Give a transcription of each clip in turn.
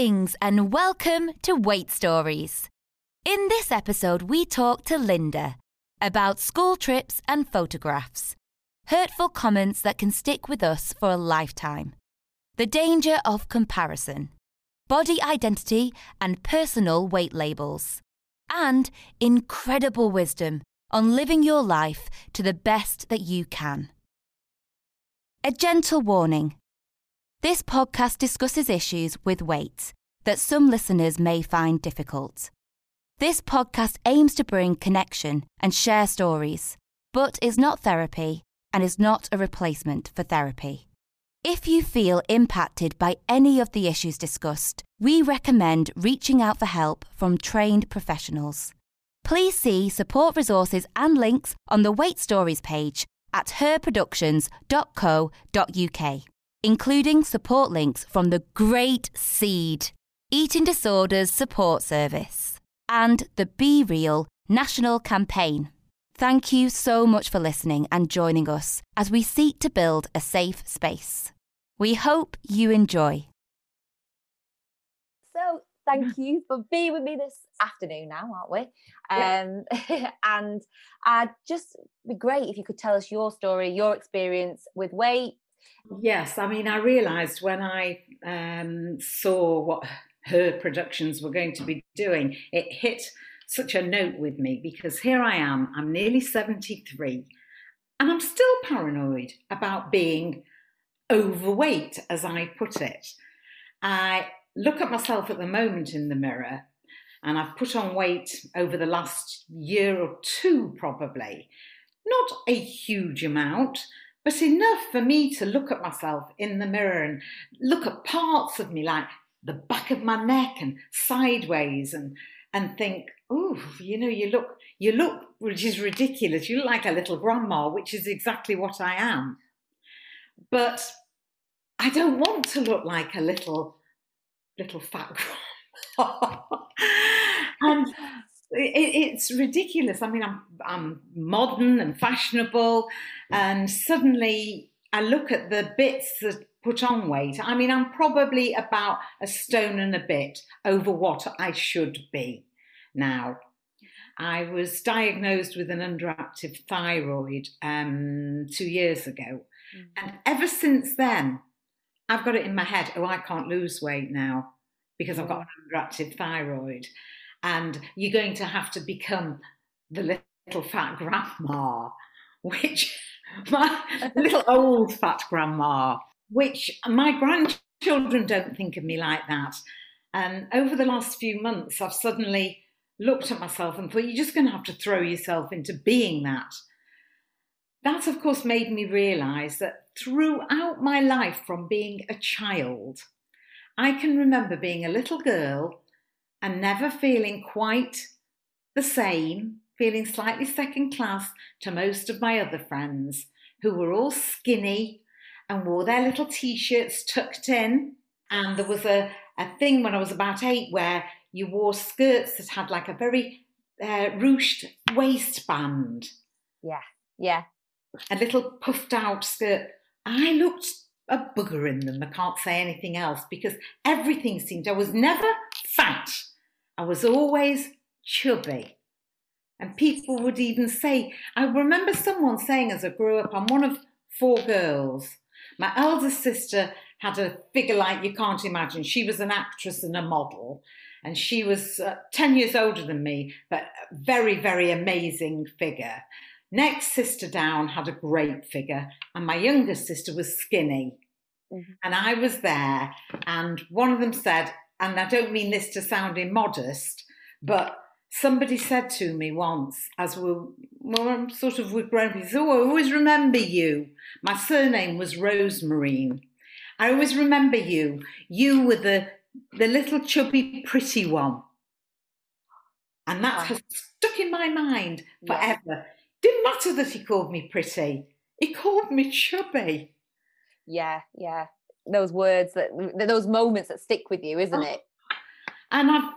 Greetings and welcome to Weight Stories. In this episode, we talk to Linda about school trips and photographs, hurtful comments that can stick with us for a lifetime, the danger of comparison, body identity and personal weight labels, and incredible wisdom on living your life to the best that you can. A gentle warning. This podcast discusses issues with weight that some listeners may find difficult. This podcast aims to bring connection and share stories, but is not therapy and is not a replacement for therapy. If you feel impacted by any of the issues discussed, we recommend reaching out for help from trained professionals. Please see support resources and links on the Weight Stories page at herproductions.co.uk, including support links from the Great Seed, Eating Disorders Support Service, and the Be Real National Campaign. Thank you so much for listening and joining us as we seek to build a safe space. We hope you enjoy. So, thank you for being with me this afternoon now, aren't we? Um, and uh, just be great if you could tell us your story, your experience with weight. Yes, I mean, I realised when I um, saw what her productions were going to be doing, it hit such a note with me because here I am, I'm nearly 73, and I'm still paranoid about being overweight, as I put it. I look at myself at the moment in the mirror, and I've put on weight over the last year or two, probably. Not a huge amount, but enough for me to look at myself in the mirror and look at parts of me, like the back of my neck and sideways, and and think, oh, you know, you look, you look, which is ridiculous. You look like a little grandma, which is exactly what I am. But I don't want to look like a little, little fat grandma. and it, it's ridiculous. I mean, I'm, I'm modern and fashionable, and suddenly I look at the bits that put on weight. I mean, I'm probably about a stone and a bit over what I should be now. I was diagnosed with an underactive thyroid um, two years ago. Mm. And ever since then, I've got it in my head oh, I can't lose weight now because I've got an underactive thyroid. And you're going to have to become the little fat grandma, which my little old fat grandma, which my grandchildren don't think of me like that. And over the last few months, I've suddenly looked at myself and thought, you're just going to have to throw yourself into being that. That, of course, made me realize that throughout my life from being a child, I can remember being a little girl and never feeling quite the same, feeling slightly second class to most of my other friends who were all skinny and wore their little t shirts tucked in. And there was a, a thing when I was about eight where you wore skirts that had like a very uh, ruched waistband. Yeah, yeah. A little puffed out skirt. I looked a bugger in them. I can't say anything else because everything seemed, I was never fat. I was always chubby. And people would even say, I remember someone saying as I grew up, I'm one of four girls. My eldest sister had a figure like you can't imagine. She was an actress and a model and she was uh, 10 years older than me, but very, very amazing figure. Next sister down had a great figure, and my younger sister was skinny. Mm-hmm. And I was there, and one of them said, and I don't mean this to sound immodest, but somebody said to me once, as we were well, sort of with grown people, oh, I always remember you. My surname was Rosemarine. I always remember you. You were the the little chubby pretty one. And that has stuck in my mind forever. Yeah. Didn't matter that he called me pretty, he called me chubby. Yeah, yeah. Those words that, those moments that stick with you, isn't oh. it? And I've,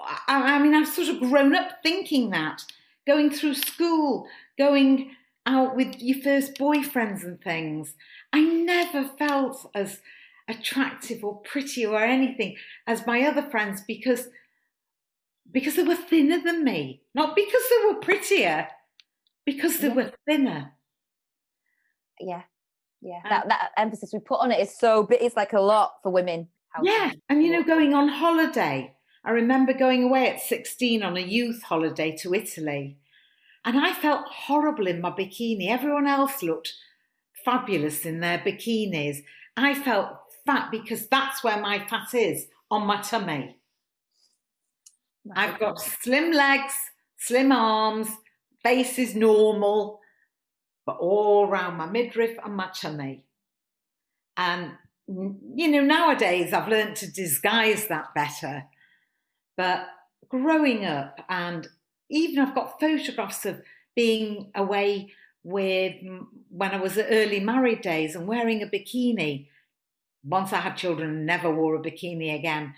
I, I mean, I've sort of grown up thinking that, going through school, going out with your first boyfriends and things. I never felt as attractive or pretty or anything as my other friends because because they were thinner than me, not because they were prettier, because they Yeah. were thinner. Yeah. Yeah. Um, that that emphasis we put on it is so. It's like a lot for women. Yeah, and you know, going on holiday. I remember going away at 16 on a youth holiday to Italy, and I felt horrible in my bikini. Everyone else looked fabulous in their bikinis. I felt fat because that's where my fat is on my tummy. I've got slim legs, slim arms, face is normal, but all around my midriff and my tummy. And, you know, nowadays I've learned to disguise that better. But growing up, and even I've got photographs of being away with when I was at early married days and wearing a bikini. Once I had children, never wore a bikini again.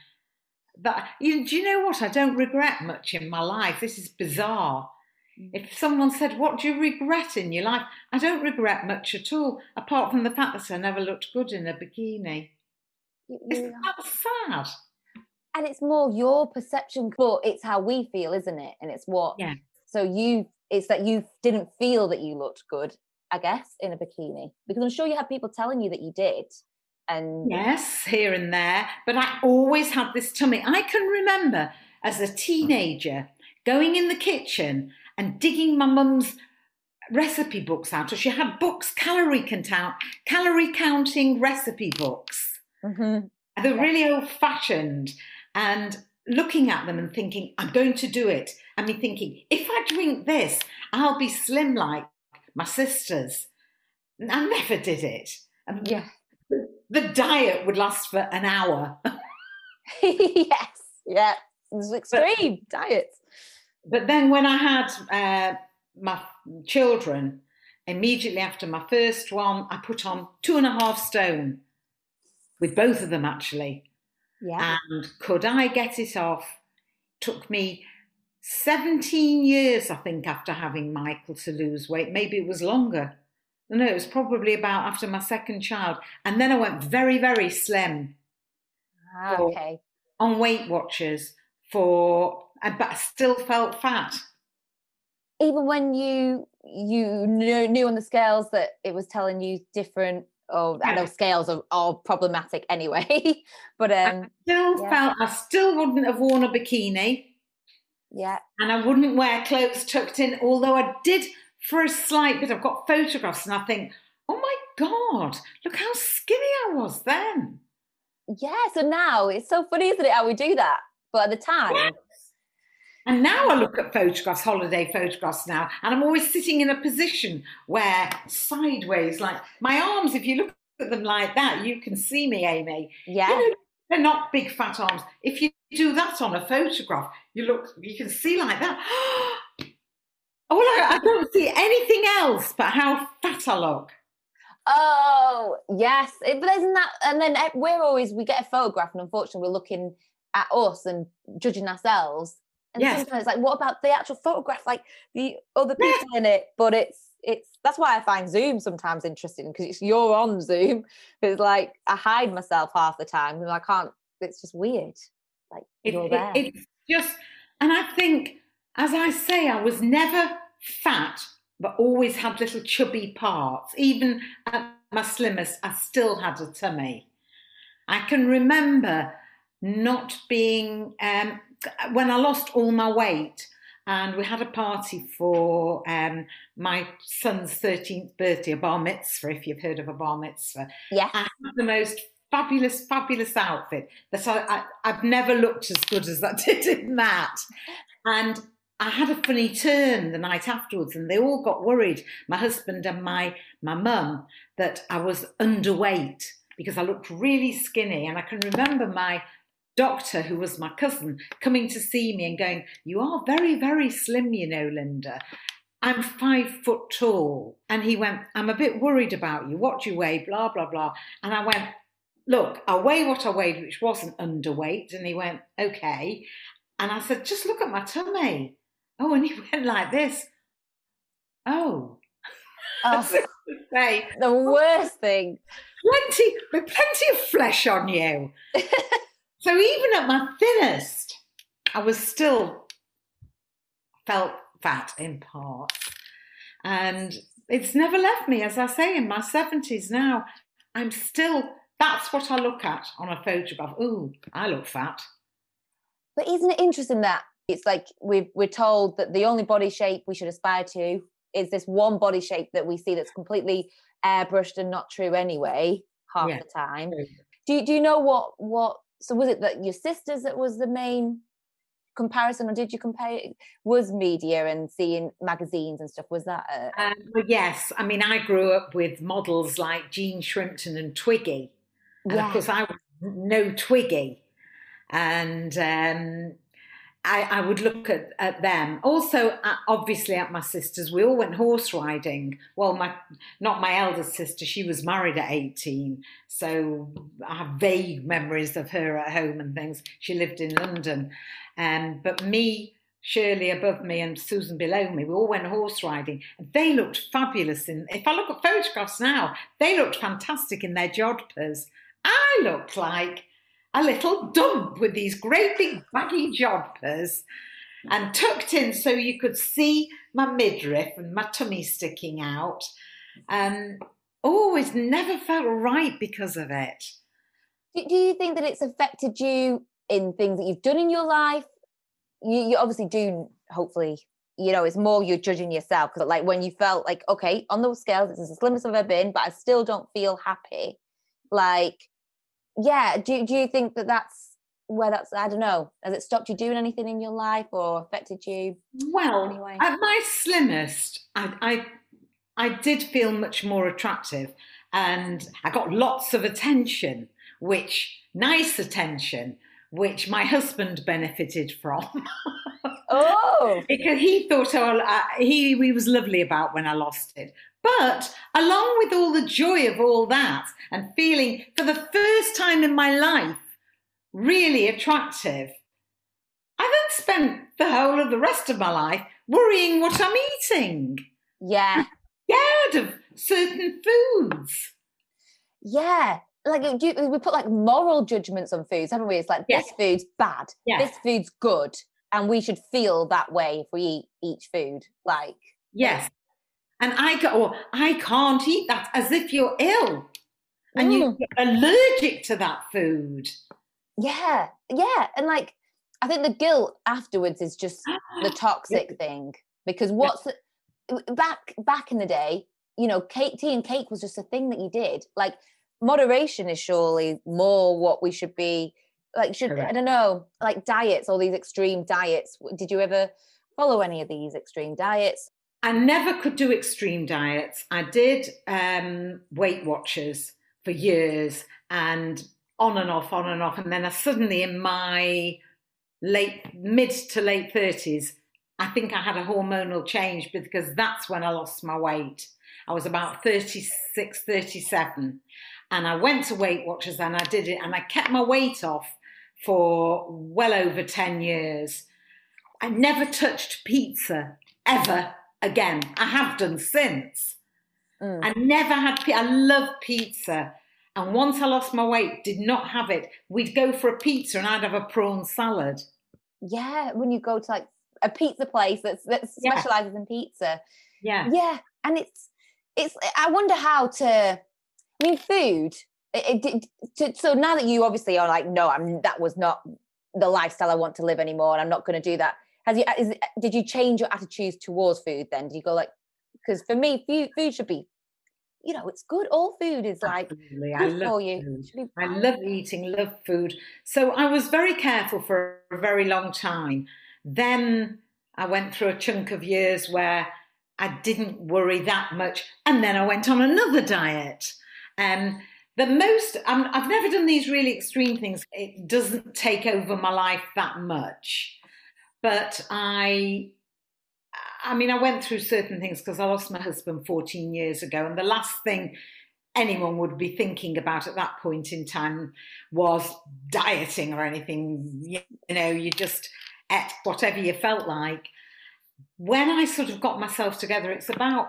But you, do you know what? I don't regret much in my life. This is bizarre. Mm. If someone said, What do you regret in your life? I don't regret much at all, apart from the fact that I never looked good in a bikini. You- Isn't that sad? and it's more your perception, but it's how we feel, isn't it? And it's what. Yeah. So you, it's that you didn't feel that you looked good, I guess, in a bikini, because I'm sure you had people telling you that you did, and Yes, here and there. But I always had this tummy. I can remember as a teenager going in the kitchen and digging my mum's recipe books out. So she had books, calorie count, calorie counting recipe books. Mhm. They're really old fashioned and looking at them and thinking, I'm going to do it. And me thinking, if I drink this, I'll be slim like my sisters. And I never did it. And yeah, the diet would last for an hour. yes, yeah, it's extreme diets. But then when I had uh, my children, immediately after my first one, I put on two and a half stone with both of them actually. Yeah, And could I get it off? Took me 17 years, I think, after having Michael to lose weight. Maybe it was longer. No, it was probably about after my second child. And then I went very, very slim Ah, for- okay. on Weight Watchers for, but I still felt fat. Even when you you knew, knew on the scales that it was telling you different. Oh, I know scales are, are problematic anyway, but um, Still Yeah. felt I still wouldn't have worn a bikini. yeah, and I wouldn't wear clothes tucked in, although I did for a slight bit. I've got photographs and I think, oh my God, look how skinny I was then. yeah. So now it's so funny, isn't it, how we do that? But at the time, Yes. And now I look at photographs, holiday photographs now, and I'm always sitting in a position where sideways, like my arms, if you look at them like that, you can see me, Amy. yeah, You know, they're not big fat arms. If you do that on a photograph, you look, you can see like that. Oh, I, I don't see anything else but how fat I look. Oh yes, it, but isn't that? And then eh, we're always we get a photograph, and unfortunately, we're looking at us and judging ourselves. And Yes. sometimes like, what about the actual photograph, like the other people in it? But it's it's that's why I find Zoom sometimes interesting because it's you're on Zoom. It's like I hide myself half the time, and I can't. It's just weird. Like It, you're it- there. it's just, and I think, as I say, I was never fat, but always had little chubby parts. Even at my slimmest, I still had a tummy. I can remember not being, um, when I lost all my weight, and we had a party for um, my son's 13th birthday, a bar mitzvah, if you've heard of a bar mitzvah. yes. I had the most fabulous, fabulous outfit that I, I, I've never looked as good as that did in that. And I had a funny turn the night afterwards, and they all got worried, my husband and my my mum, that I was underweight because I looked really skinny. And I can remember my doctor, who was my cousin, coming to see me and going, You are very, very slim, you know, Linda. I'm five foot tall. And he went, I'm a bit worried about you. What do you weigh? Blah, blah, blah. And I went, Look, I weigh what I weighed, which wasn't underweight. And he went, Okay. And I said, Just look at my tummy. Oh, and he went like this. Oh. Oh, say the worst thing. Plenty, with plenty of flesh on you. so even at my thinnest, I was still felt fat in part. and it's never left me. As I say, in my seventies now, I'm still. That's what I look at on a photograph. Ooh, I look fat. But isn't it interesting that it's like we we're told that the only body shape we should aspire to is this one body shape that we see that's completely airbrushed and not true anyway half yeah. the time. Do you, do you know what what so was it that your sisters that was the main comparison or did you compare was media and seeing magazines and stuff was that a... um, well, yes. I mean i grew up with models like jean shrimpton and twiggy. And yeah. of course i was no twiggy. And um, I, I, would look at, at them. Also, uh, obviously, at my sister's, we all went horse riding. Well, my not my eldest sister; she was married at eighteen, so I have vague memories of her at home and things. She lived in London, um, but me, Shirley above me, and Susan below me, we all went horse riding. They looked fabulous. In if I look at photographs now, they looked fantastic in their jodhpurs. I looked like a little dump with these great big baggy jodhpurs and tucked in so you could see my midriff and my tummy sticking out. And oh, it never felt right because of it. Do, you think that it's affected you in things that you've done in your life? You, you obviously do, hopefully, you know, it's more you're judging yourself. Like, when you felt like, okay, on those scales, is the slimmest I've ever been, but I still don't feel happy. Like, yeah do, do you think that that's where that's i don't know has it stopped you doing anything in your life or affected you well anyway? at my slimmest I, I i did feel much more attractive and i got lots of attention which nice attention which my husband benefited from. Oh! Because he thought oh uh, he, he was lovely about when i lost it but along with all the joy of all that and feeling for the first time in my life really attractive, I then spent the whole of the rest of my life worrying what I'm eating. Yeah. scared of certain foods. Yeah. Like we put like moral judgments on foods, haven't we? It's like this food's bad, this food's good, and we should feel that way if we eat each food. Like yes, and I go, oh, I can't eat that as if you're ill and mm. you're allergic to that food. Yeah, yeah. And like, I think the guilt afterwards is just the toxic thing because what's yeah. the, back back in the day, you know, cake, tea and cake was just a thing that you did. Like, moderation is surely more what we should be like. Should Correct. I don't know, like diets, all these extreme diets. Did you ever follow any of these extreme diets? I never could do extreme diets. I did um, Weight Watchers for years and on and off, on and off. And then I suddenly, in my late, mid to late 30s, I think I had a hormonal change because that's when I lost my weight. I was about 36, 37. And I went to Weight Watchers and I did it and I kept my weight off for well over 10 years. I never touched pizza ever again. I have done since. Mm. I never had. I love pizza, and once I lost my weight, did not have it. We'd go for a pizza, and I'd have a prawn salad. Yeah, when you go to like a pizza place that's that specializes yeah. in pizza. Yeah, yeah, and it's it's. I wonder how to. I mean, food. It, it, to, so now that you obviously are like, no, I'm. That was not the lifestyle I want to live anymore, and I'm not going to do that has you is, did you change your attitudes towards food then? Did you go like because for me food, food should be you know it's good. All food is like Absolutely. I love for you. i love eating love food. So i was very careful for a very long time. Then i went through a chunk of years where i didn't worry that much and then i went on another diet. Um, the most um, i've never done these really extreme things. It doesn't take over my life that much but I, I mean, I went through certain things because I lost my husband 14 years ago, and the last thing anyone would be thinking about at that point in time was dieting or anything. You know, you just ate whatever you felt like. When I sort of got myself together, it's about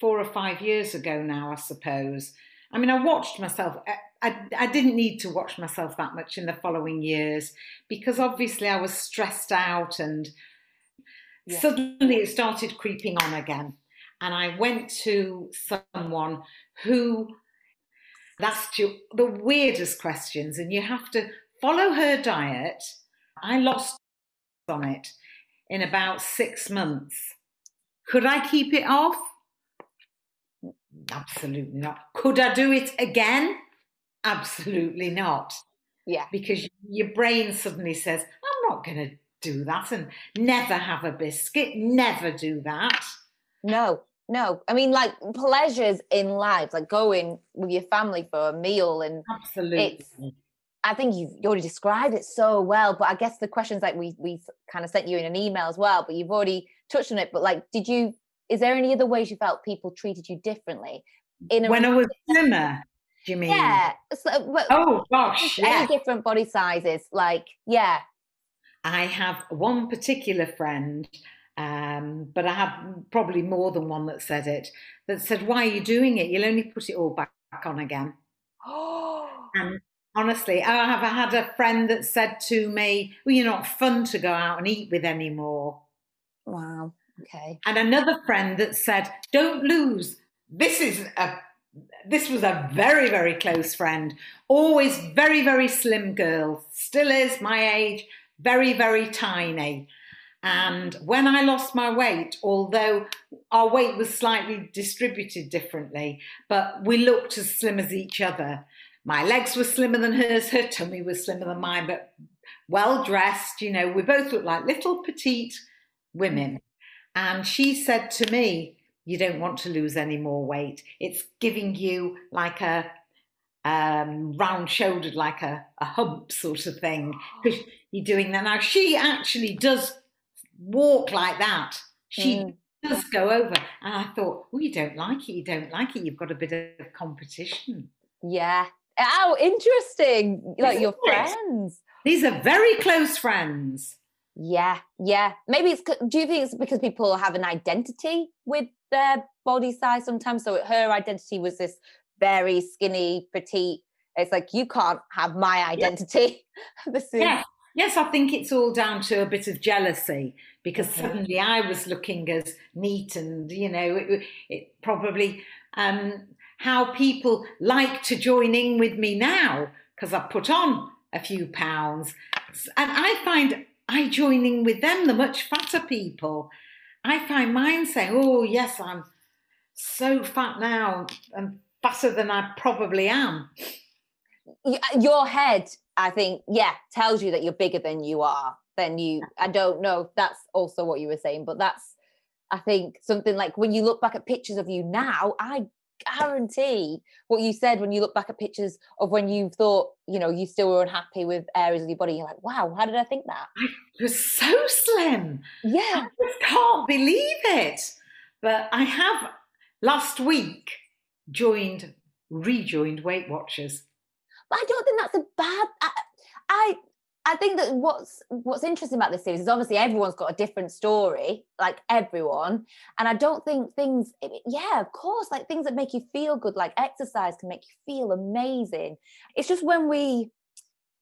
four or five years ago now, I suppose. I mean, I watched myself. Eh, I, I, didn't need to watch myself that much in the following years because obviously I was stressed out and yeah. suddenly it started creeping on again. And I went to someone who asked you the weirdest questions, and you have to follow her diet. I lost on it in about six months. Could I keep it off? Absolutely not. Could I do it again? Absolutely not. Yeah. Because your brain suddenly says, I'm not going to do that and never have a biscuit, never do that. No, no. I mean, like pleasures in life, like going with your family for a meal and absolutely. I think you've already described it so well, but I guess the questions like we we kind of sent you in an email as well, but you've already touched on it. But like, did you? Is there any other ways you felt people treated you differently? In a when I was slimmer, do you mean? Yeah. So, oh gosh, any yeah. different body sizes, like yeah. I have one particular friend, um, but I have probably more than one that said it. That said, "Why are you doing it? You'll only put it all back on again." Oh. and honestly, I have had a friend that said to me, "Well, you're not fun to go out and eat with anymore." Wow. Okay. And another friend that said, "Don't lose. This is a this was a very, very close friend. Always very, very slim girl. Still is my age. Very, very tiny. And when I lost my weight, although our weight was slightly distributed differently, but we looked as slim as each other. My legs were slimmer than hers, her tummy was slimmer than mine, but well dressed. You know, we both looked like little petite women. And she said to me, you don't want to lose any more weight. It's giving you like a um, round shouldered, like a, a hump sort of thing, because you're doing that. Now, she actually does walk like that. She mm. does go over. And I thought, well, you don't like it. You don't like it. You've got a bit of competition. Yeah. Oh, interesting. Like your friends. These are very close friends. Yeah, yeah. Maybe it's. Do you think it's because people have an identity with their body size sometimes? So her identity was this very skinny, petite. It's like you can't have my identity. this is... Yeah. Yes, I think it's all down to a bit of jealousy because mm-hmm. suddenly I was looking as neat and, you know, it, it probably um, how people like to join in with me now because I've put on a few pounds. And I find I join in with them, the much fatter people. I find mine saying, "Oh yes, I'm so fat now and fatter than I probably am." Your head, I think, yeah, tells you that you're bigger than you are. Than you. I don't know if that's also what you were saying, but that's, I think, something like when you look back at pictures of you now, I guarantee what you said when you look back at pictures of when you thought, you know, you still were unhappy with areas of your body. You're like, wow, how did I think that? I was so slim. Yeah. I just can't believe it. But I have last week joined, rejoined Weight Watchers. But I don't think that's a bad. I, I I think that what's what's interesting about this series is obviously everyone's got a different story, like everyone. And I don't think things, yeah, of course, like things that make you feel good, like exercise can make you feel amazing. It's just when we,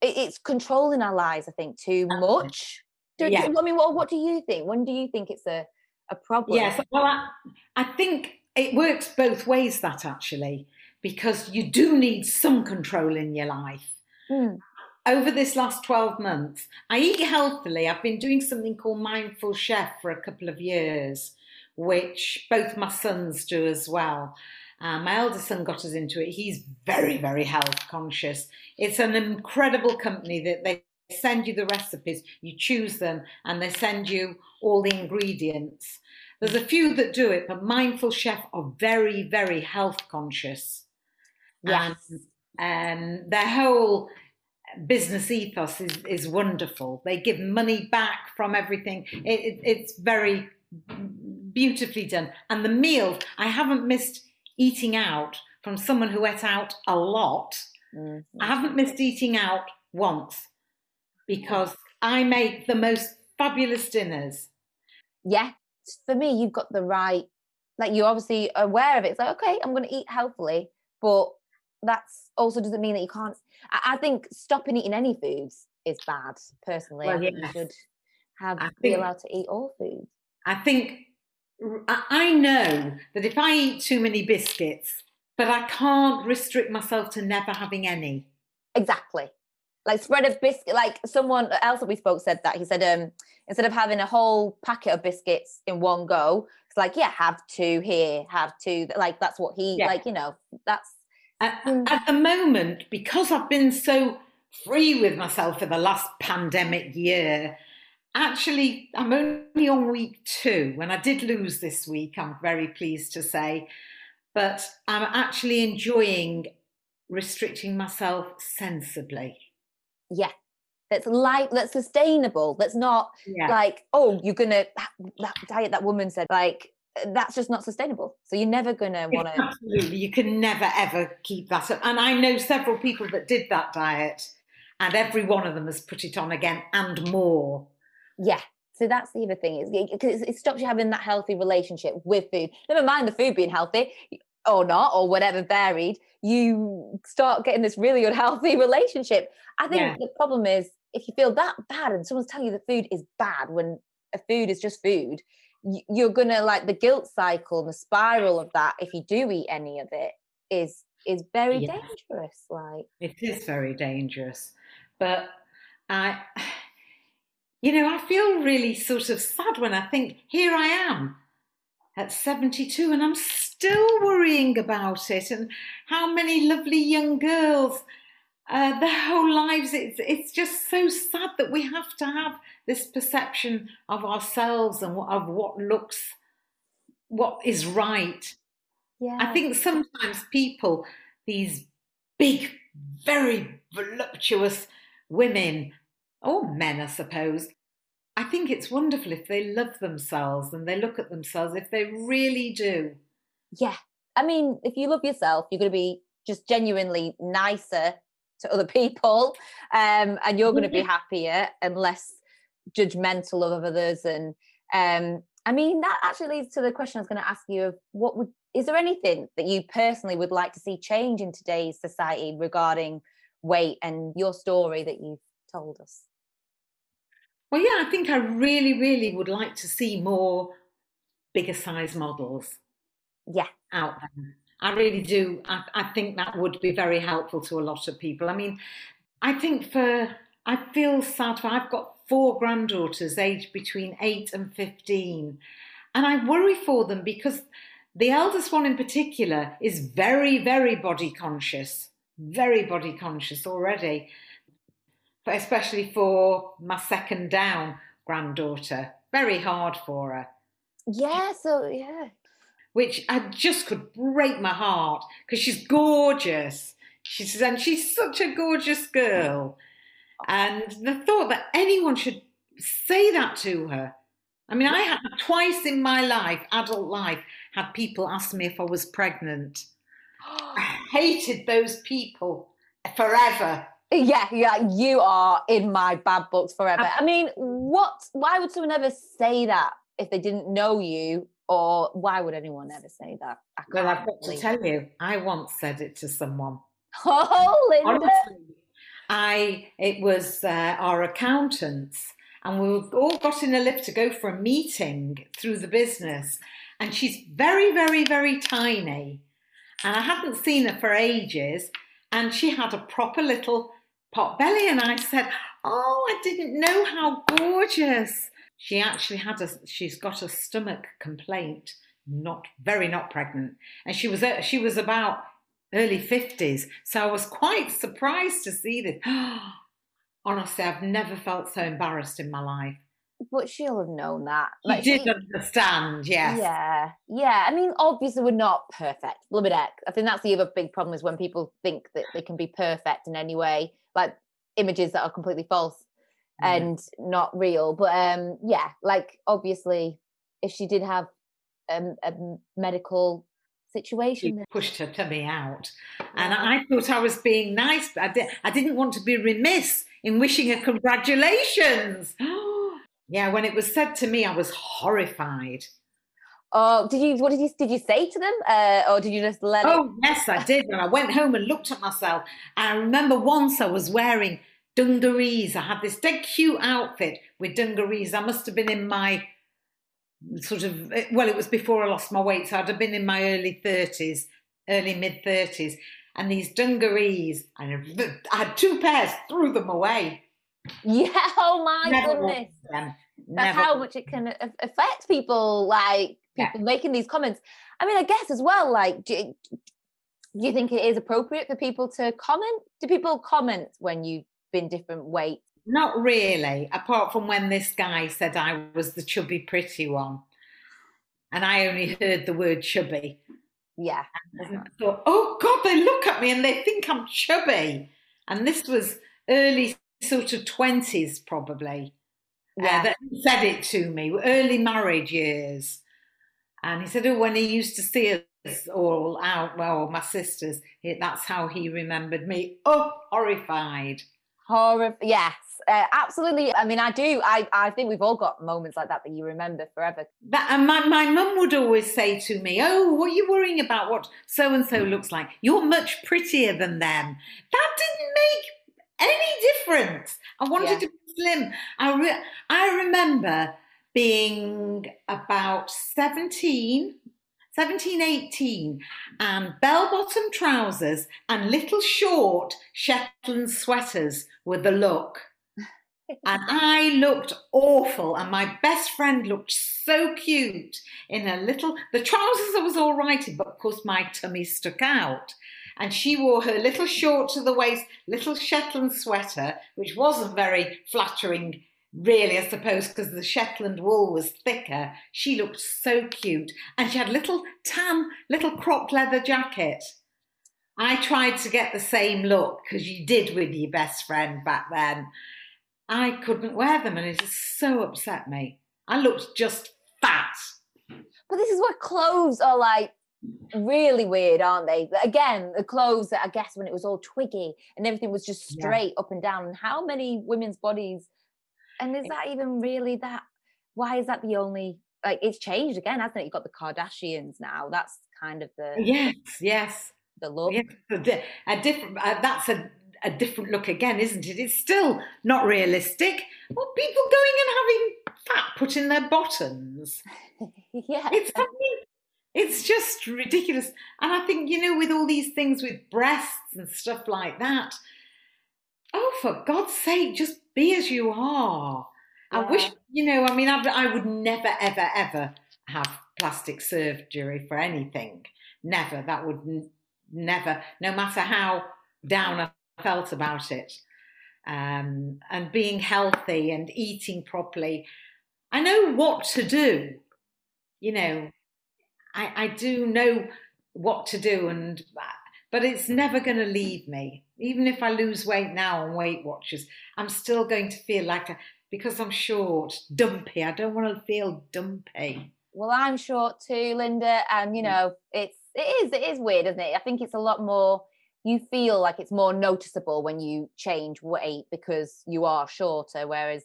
it's controlling our lives, I think, too much. Do, yeah. I mean, what what do you think? When do you think it's a a problem? Yes, well, I, I think it works both ways. That actually, because you do need some control in your life. Mm over this last 12 months, I eat healthily. I've been doing something called Mindful Chef for a couple of years, which both my sons do as well. Uh, my eldest son got us into it. He's very, very health conscious. It's an incredible company that they send you the recipes, you choose them, and they send you all the ingredients. There's a few that do it, but Mindful Chef are very, very health conscious. Yes. And um, their whole business ethos is, is wonderful. They give money back from everything. It, it, it's very beautifully done. And the meals, I haven't missed eating out from someone who ate out a lot. Mm-hmm. I haven't missed eating out once because I make the most fabulous dinners. Yeah, for me, you've got the right like you're obviously aware of it. It's like, okay, I'm going to eat healthily, but that's also doesn't mean that you can't. I, I think stopping eating any foods is bad. Personally, well, I think yes. you should have I be think, allowed to eat all foods. I think I know that if I eat too many biscuits, but I can't restrict myself to never having any. Exactly. Like spread of biscuit, like someone else that we spoke said that. He said, um, instead of having a whole packet of biscuits in one go, it's like, yeah, have two here, have two. Like that's what he yeah. like, you know, that's at, mm. at the moment, because I've been so free with myself for the last pandemic year, actually i'm only on week two when i did lose this week i'm very pleased to say but i'm actually enjoying restricting myself sensibly yeah that's like that's sustainable that's not yeah. like oh you're gonna that diet that woman said like that's just not sustainable so you're never gonna want to absolutely you can never ever keep that up and i know several people that did that diet and every one of them has put it on again and more yeah. So that's the other thing is because it stops you having that healthy relationship with food. Never mind the food being healthy or not or whatever varied. You start getting this really unhealthy relationship. I think yeah. the problem is if you feel that bad and someone's telling you that food is bad when a food is just food, you're gonna like the guilt cycle and the spiral of that. If you do eat any of it, is is very yeah. dangerous. Like it is very dangerous, but I you know, I feel really sort of sad when I think, here I am at 72 and I'm still worrying about it and how many lovely young girls uh, their whole lives it's it's just so sad that we have to have this perception of ourselves and of what looks what is right yeah i think sometimes people these big very voluptuous women or men, I suppose. I think it's wonderful if they love themselves and they look at themselves, if they really do. Yeah. I mean, if you love yourself, you're going to be just genuinely nicer to other people um, and you're going to be happier and less judgmental of others. And um, I mean, that actually leads to the question I was going to ask you of what would, is there anything that you personally would like to see change in today's society regarding weight and your story that you've told us? Well, yeah, I think I really, really would like to see more bigger size models. Yeah. Out there. I really do. I, I think that would be very helpful to a lot of people. I mean, I think for, I feel sad for, I've got four granddaughters aged between 8 and 15. And I worry for them because the eldest one in particular is very, very body conscious, very body conscious already especially for my second down granddaughter. Very hard for her. Yeah, so yeah. Which I just could break my heart because she's gorgeous. She's and she's such a gorgeous girl. And the thought that anyone should say that to her. I mean, I had twice in my life, adult life, had people ask me if I was pregnant. I hated those people forever yeah, yeah, you are in my bad books forever. I mean, what? Why would someone ever say that if they didn't know you? Or why would anyone ever say that? well, I've got to tell you, I once said it to someone. Oh, Linda. Honestly, I it was uh, our accountants, and we all got in a lift to go for a meeting through the business, and she's very, very, very tiny, and I hadn't seen her for ages, and she had a proper little pot belly. And I said, Oh, I didn't know how gorgeous. She actually had a, she's got a stomach complaint, not very not pregnant. And she was, she was about early 50s. So I was quite surprised to see this. Honestly, I've never felt so embarrassed in my life. But she'll have known that. Like, did she, understand, yes. Yeah. Yeah. I mean, obviously we're not perfect. X. I think that's the other big problem is when people think that they can be perfect in any way like images that are completely false yeah. and not real. But um, yeah, like obviously, if she did have um, a medical situation, she pushed her tummy out, and I thought I was being nice, but I, did, I didn't want to be remiss in wishing her congratulations. yeah, when it was said to me, I was horrified. Oh, did you? What did you? Did you say to them, uh, or did you just let? Oh it... yes, I did. And I went home and looked at myself. And I remember once I was wearing dungarees. I had this dead cute outfit with dungarees. I must have been in my sort of well, it was before I lost my weight, so I'd have been in my early thirties, early mid thirties, and these dungarees. I had two pairs, threw them away. Yeah. Oh my Never goodness. That's how much it can affect people. Like people yeah. making these comments. I mean, I guess as well. Like, do you, do you think it is appropriate for people to comment? Do people comment when you've been different weights? Not really, apart from when this guy said I was the chubby, pretty one. And I only heard the word chubby. Yeah. And I thought, oh God, they look at me and they think I'm chubby. And this was early sort of 20s, probably. Uh, yeah. Uh, that said it to me, early marriage years. And he said, oh, when he used to see us all out, well, my sisters, that's how he remembered me. Oh, horrified. Horror, yes, uh, absolutely. I mean, I do. I, I think we've all got moments like that that you remember forever. That, and my, my mum would always say to me, Oh, what are you worrying about what so and so looks like? You're much prettier than them. That didn't make any difference. I wanted yeah. to be slim. I, re- I remember being about 17 17, 18, um, and bell bottom trousers and little short Shetland sweaters were the look. and I looked awful, and my best friend looked so cute in a little. The trousers I was all right in, but of course my tummy stuck out. And she wore her little short to the waist, little Shetland sweater, which wasn't very flattering really, I suppose, because the Shetland wool was thicker, she looked so cute. And she had little tan, little cropped leather jacket. I tried to get the same look because you did with your best friend back then. I couldn't wear them and it just so upset me. I looked just fat. But this is what clothes are like really weird, aren't they? Again, the clothes that I guess when it was all twiggy and everything was just straight yeah. up and down. And how many women's bodies and is that even really that? Why is that the only? Like it's changed again, hasn't it? You've got the Kardashians now. That's kind of the yes, yes, the look. Yes, a different. Uh, that's a a different look again, isn't it? It's still not realistic. Well, people going and having fat put in their bottoms. yeah, it's I mean, it's just ridiculous. And I think you know, with all these things with breasts and stuff like that. Oh, for God's sake, just be as you are. Yeah. I wish, you know, I mean, I, I would never, ever, ever have plastic surgery for anything. Never. That would n- never, no matter how down I felt about it. Um, and being healthy and eating properly. I know what to do. You know, I, I do know what to do, and but it's never going to leave me. Even if I lose weight now on Weight Watchers, I'm still going to feel like a, because I'm short, dumpy. I don't want to feel dumpy. Well, I'm short too, Linda, and you mm. know, it's it is it is weird, isn't it? I think it's a lot more. You feel like it's more noticeable when you change weight because you are shorter, whereas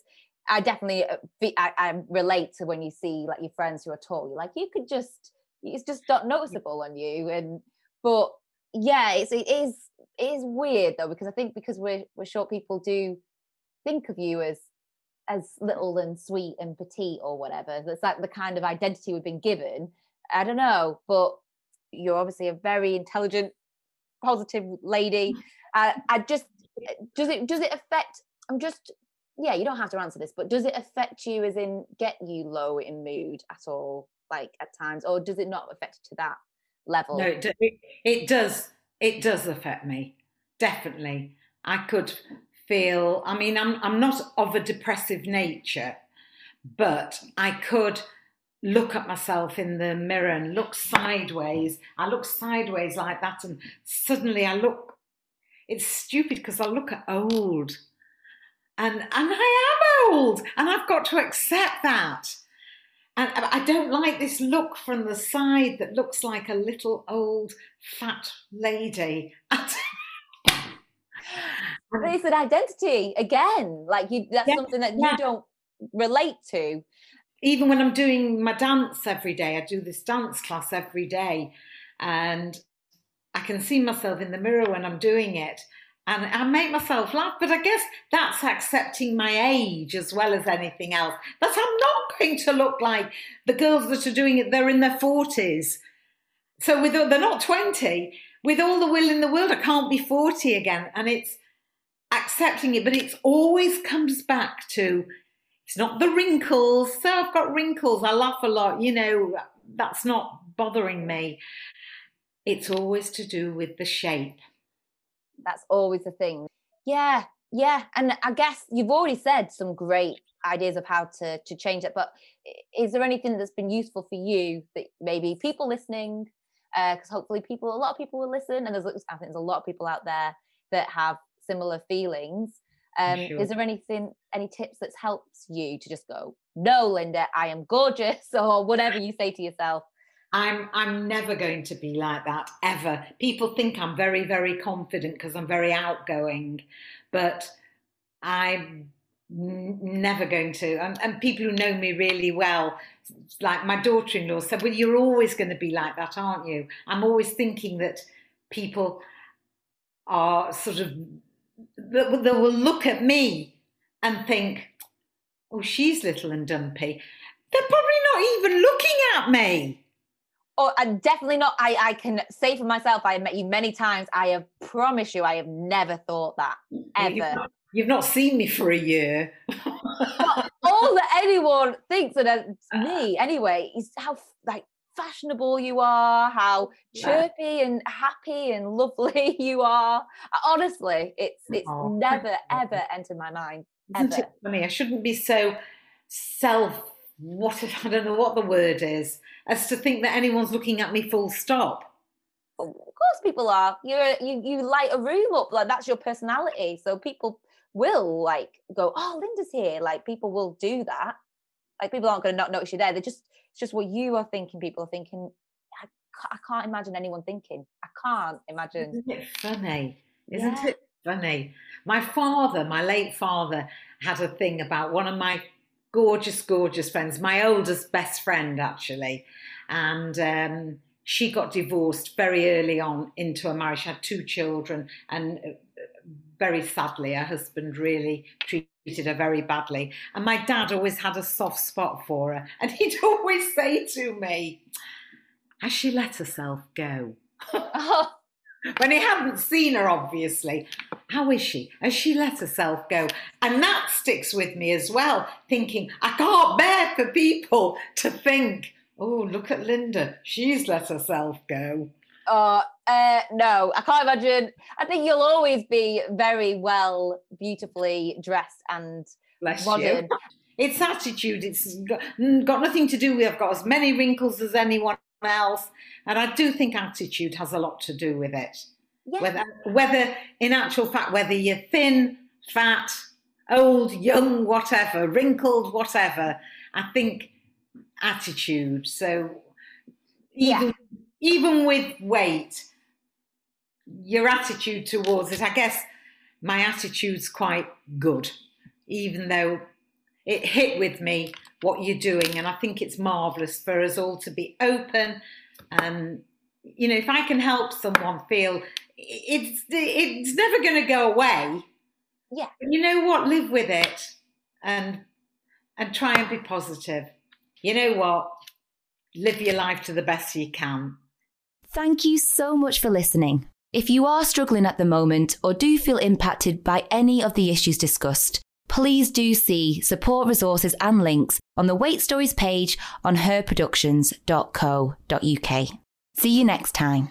I definitely uh, I, I relate to when you see like your friends who are tall. You're like you could just it's just not noticeable on you, and but yeah, it's it is it is weird though because I think because we're we're short people do think of you as as little and sweet and petite or whatever. That's like the kind of identity we've been given. I don't know, but you're obviously a very intelligent, positive lady. Uh, I just does it does it affect? I'm just yeah. You don't have to answer this, but does it affect you as in get you low in mood at all, like at times, or does it not affect to that level. No, it, it, it does. It does affect me. Definitely. I could feel, I mean, I'm, I'm not of a depressive nature, but I could look at myself in the mirror and look sideways. I look sideways like that, and suddenly I look, it's stupid because I look old. And, and I am old, and I've got to accept that. And I don't like this look from the side that looks like a little old fat lady. it's an identity again. Like you, that's yeah, something that yeah. you don't relate to. even when I'm doing my dance every day, I do this dance class every day, and I can see myself in the mirror when I'm doing it. And I make myself laugh, but I guess that's accepting my age as well as anything else. That I'm not going to look like the girls that are doing it, they're in their 40s. So with, they're not 20. With all the will in the world, I can't be 40 again. And it's accepting it, but it always comes back to it's not the wrinkles. So I've got wrinkles. I laugh a lot. You know, that's not bothering me. It's always to do with the shape. That's always the thing. Yeah, yeah. And I guess you've already said some great ideas of how to to change it. But is there anything that's been useful for you that maybe people listening? Because uh, hopefully, people, a lot of people will listen, and there's I think there's a lot of people out there that have similar feelings. Um, sure. Is there anything, any tips that's helped you to just go, no, Linda, I am gorgeous, or whatever you say to yourself? I'm I'm never going to be like that ever. People think I'm very very confident because I'm very outgoing, but I'm never going to. And, and people who know me really well, like my daughter-in-law, said, "Well, you're always going to be like that, aren't you?" I'm always thinking that people are sort of they will look at me and think, "Oh, she's little and dumpy." They're probably not even looking at me. Oh, and definitely not. I, I can say for myself, I have met you many times. I have promise you, I have never thought that ever. You've not, you've not seen me for a year. all that anyone thinks that me anyway is how like fashionable you are, how chirpy and happy and lovely you are. Honestly, it's it's oh, never ever entered my mind. Isn't ever. it funny? I shouldn't be so self what I don't know what the word is, as to think that anyone's looking at me full stop. Of course, people are. You're you you light a room up like that's your personality, so people will like go, "Oh, Linda's here." Like people will do that. Like people aren't going to not notice you there. They just it's just what you are thinking. People are thinking. I, I can't imagine anyone thinking. I can't imagine. Isn't it funny? Isn't yeah. it funny? My father, my late father, had a thing about one of my gorgeous, gorgeous friends, my oldest best friend actually, and um, she got divorced very early on into a marriage. She had two children, and uh, very sadly, her husband really treated her very badly. And my dad always had a soft spot for her, and he'd always say to me, "Has she let herself go?" when he hadn't seen her, obviously. How is she? Has she let herself go? And that sticks with me as well, thinking, I can't bear for people to think, oh, look at Linda, she's let herself go. Uh, uh, no, I can't imagine. I think you'll always be very well, beautifully dressed and Bless modern. You. It's attitude. It's got, got nothing to do with. I've got as many wrinkles as anyone else. And I do think attitude has a lot to do with it. Yeah. Whether, whether, in actual fact, whether you're thin, fat, old, young, whatever, wrinkled, whatever, I think attitude. So even, yeah. even with weight, your attitude towards it, I guess my attitude's quite good, even though it hit with me what you're doing. And I think it's marvellous for us all to be open. And, you know, if I can help someone feel it's, it's never going to go away. Yeah. But you know what? Live with it and, and try and be positive. You know what? Live your life to the best you can. Thank you so much for listening. If you are struggling at the moment or do feel impacted by any of the issues discussed, please do see support resources and links on the Weight Stories page on herproductions.co.uk. See you next time.